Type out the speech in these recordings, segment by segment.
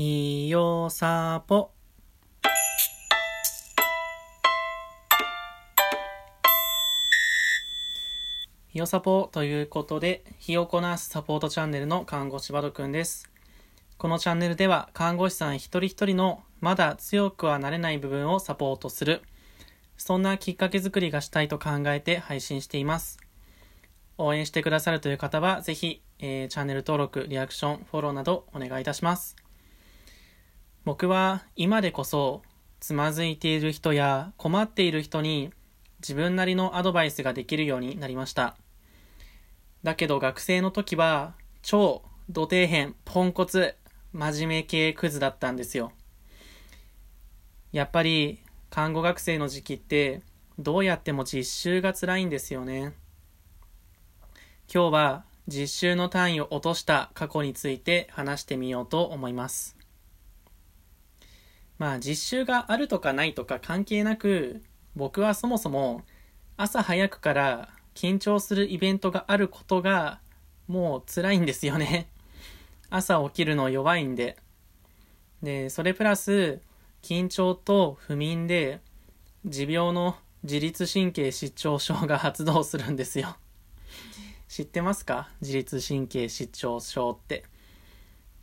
ひよさぽひよさぽということで、ひよこナースサポートチャンネルの看護師バドくんです。このチャンネルでは、看護師さん一人一人のまだ強くはなれない部分をサポートする、そんなきっかけ作りがしたいと考えて配信しています。応援してくださるという方は、ぜひ、えーチャンネル登録、リアクション、フォローなどお願いいたします。僕は今でこそ、つまずいている人や困っている人に自分なりのアドバイスができるようになりました。だけど学生の時は、超、土底辺、ポンコツ、真面目系クズだったんですよ。やっぱり、看護学生の時期って、どうやっても実習が辛いんですよね。今日は実習の単位を落とした過去について話してみようと思います。まあ実習があるとかないとか関係なく僕はそもそも朝早くから緊張するイベントがあることがもう辛いんですよね。朝起きるの弱いんで。で、それプラス緊張と不眠で持病の自律神経失調症が発動するんですよ。知ってますか？自律神経失調症って。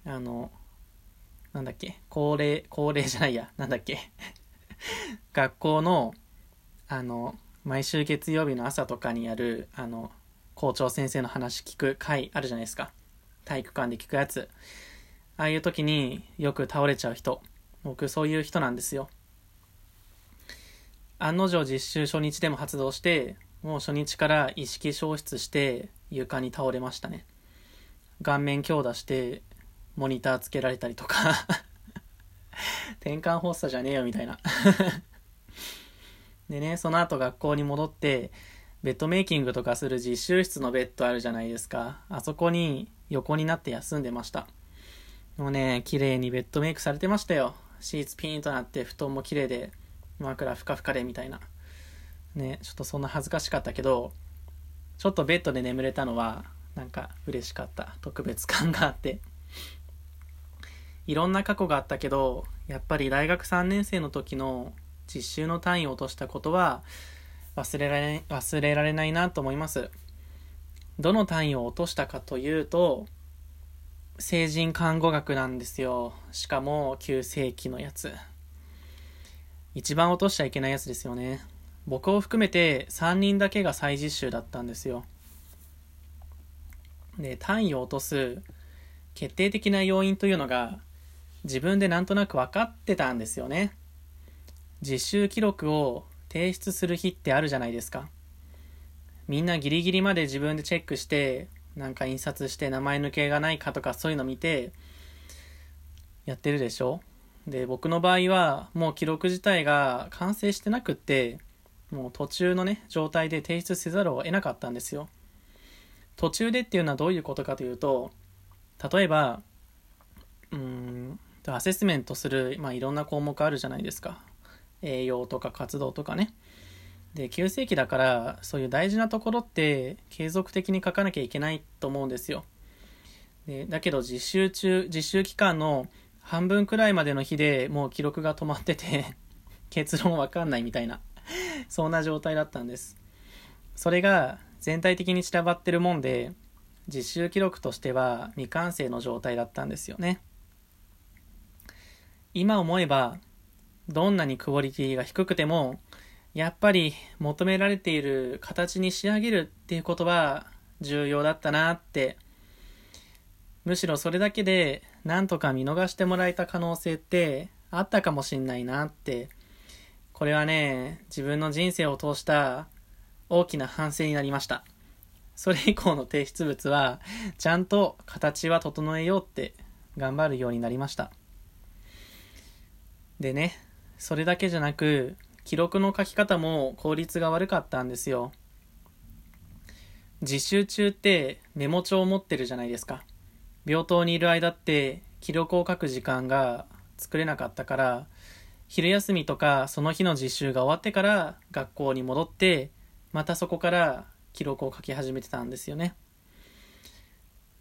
あの、なんだっけ？高齢、高齢じゃないや。なんだっけ？学校の、あの、毎週月曜日の朝とかにやる、あの、校長先生の話聞く回あるじゃないですか。体育館で聞くやつ。ああいう時によく倒れちゃう人。僕そういう人なんですよ。案の定実習初日でも発動して、もう初日から意識消失して床に倒れましたね。顔面強打してモニターつけられたりとか。転換発作じゃねえよみたいな。でねその後学校に戻ってベッドメイキングとかする実習室のベッドあるじゃないですか。あそこに横になって休んでました。もうね綺麗にベッドメイクされてましたよ。シーツピーンとなって布団も綺麗で枕ふかふかでみたいな。ねちょっとそんな恥ずかしかったけどちょっとベッドで眠れたのはなんか嬉しかった。特別感があって。いろんな過去があったけどやっぱり大学3年生の時の実習の単位を落としたことは忘れられ忘れられないなと思います。どの単位を落としたかというと成人看護学なんですよ。しかも9世紀のやつ。一番落としちゃいけないやつですよね。僕を含めて3人だけが再実習だったんですよ。で単位を落とす決定的な要因というのが自分でなんとなく分かってたんですよね。実習記録を提出する日ってあるじゃないですか。みんなギリギリまで自分でチェックしてなんか印刷して名前抜けがないかとかそういうの見てやってるでしょ。で僕の場合はもう記録自体が完成してなくってもう途中のね状態で提出せざるを得なかったんですよ。途中でっていうのはどういうことかというと例えばうんアセスメントする、まあ、いろんな項目あるじゃないですか。栄養とか活動とかね。で9世紀だからそういう大事なところって継続的に書かなきゃいけないと思うんですよ。でだけど実習中実習期間の半分くらいまでの日でもう記録が止まってて 結論わかんないみたいなそんな状態だったんです。それが全体的に散らばってるもんで実習記録としては未完成の状態だったんですよね。今思えばどんなにクオリティが低くてもやっぱり求められている形に仕上げるっていうことは重要だったなって。むしろそれだけでなんとか見逃してもらえた可能性ってあったかもしんないなって。これはね自分の人生を通した大きな反省になりました。それ以降の提出物はちゃんと形は整えようって頑張るようになりました。でねそれだけじゃなく記録の書き方も効率が悪かったんですよ。実習中ってメモ帳を持ってるじゃないですか。病棟にいる間って記録を書く時間が作れなかったから昼休みとかその日の実習が終わってから学校に戻ってまたそこから記録を書き始めてたんですよね。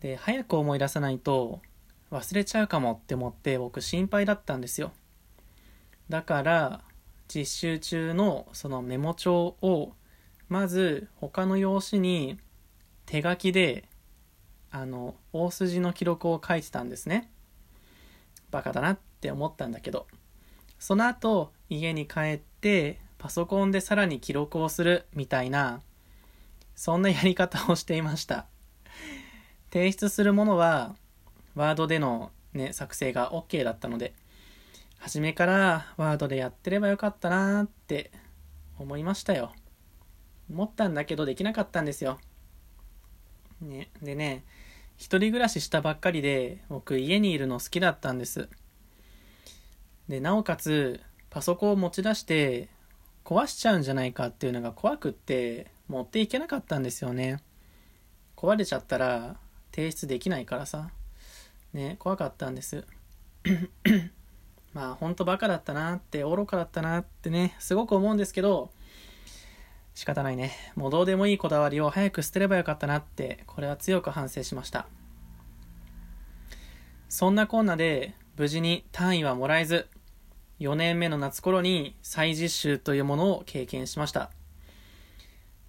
で早く思い出さないと忘れちゃうかもって思って僕心配だったんですよ。だから実習中のそのメモ帳をまず他の用紙に手書きであの大筋の記録を書いてたんですね。バカだなって思ったんだけど。その後家に帰ってパソコンでさらに記録をするみたいなそんなやり方をしていました。提出するものはワードでの、ね、作成が OK だったので。初めからワードでやってればよかったなって思いましたよ。思ったんだけどできなかったんですよ。ね、でね一人暮らししたばっかりで僕家にいるの好きだったんです。でなおかつパソコンを持ち出して壊しちゃうんじゃないかっていうのが怖くって持っていけなかったんですよね。壊れちゃったら提出できないからさ。ね怖かったんです。まあほんとバカだったなって愚かだったなってねすごく思うんですけど仕方ないね。もうどうでもいいこだわりを早く捨てればよかったなって、これは強く反省しました。そんなこんなで、無事に単位はもらえず、4年目の夏頃に再実習というものを経験しました。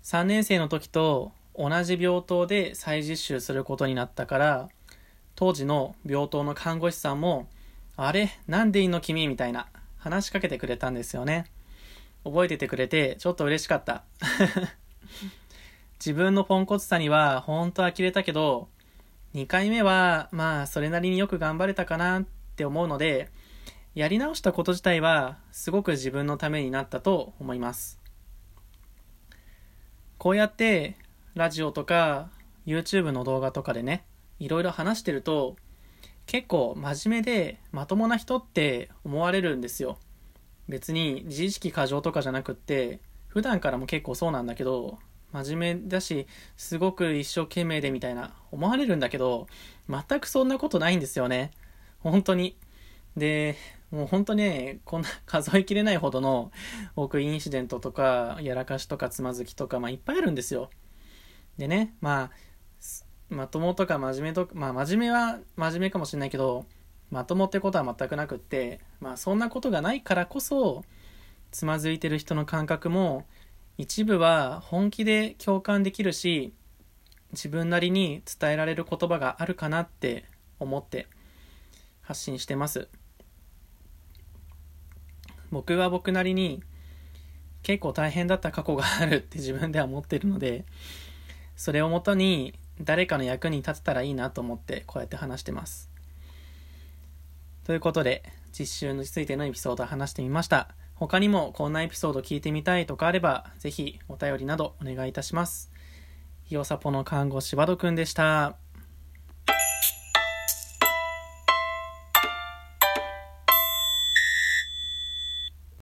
3年生の時と同じ病棟で再実習することになったから、当時の病棟の看護師さんも、あれなんでいいの君みたいな話しかけてくれたんですよね。覚えててくれて、ちょっと嬉しかった。自分のポンコツさには、ほんと呆れたけど、2回目は、まあ、それなりによく頑張れたかなって思うので、やり直したこと自体は、すごく自分のためになったと思います。こうやって、ラジオとか、YouTube の動画とかでね、いろいろ話してると、結構真面目でまともな人って思われるんですよ。別に自意識過剰とかじゃなくって普段からも結構そうなんだけど真面目だしすごく一生懸命でみたいな思われるんだけど全くそんなことないんですよね。本当に。でもう本当ねこんな数えきれないほどの僕インシデントとかやらかしとかつまずきとか、まあ、いっぱいあるんですよ。でねまあまともとか真面目とかまあ真面目は真面目かもしれないけどまともってことは全くなくって、まあそんなことがないからこそ、つまずいてる人の感覚も、一部は本気で共感できるし、自分なりに伝えられる言葉があるかなって思って発信してます。僕は僕なりに結構大変だった過去があるって自分では思ってるので、それをもとに誰かの役に立てたらいいなと思ってこうやって話してます。ということで、実習についてのエピソードを話してみました。他にもこんなエピソード聞いてみたいとかあれば、ぜひお便りなどお願いいたします。ひよさぽの看護師和ドくんでした。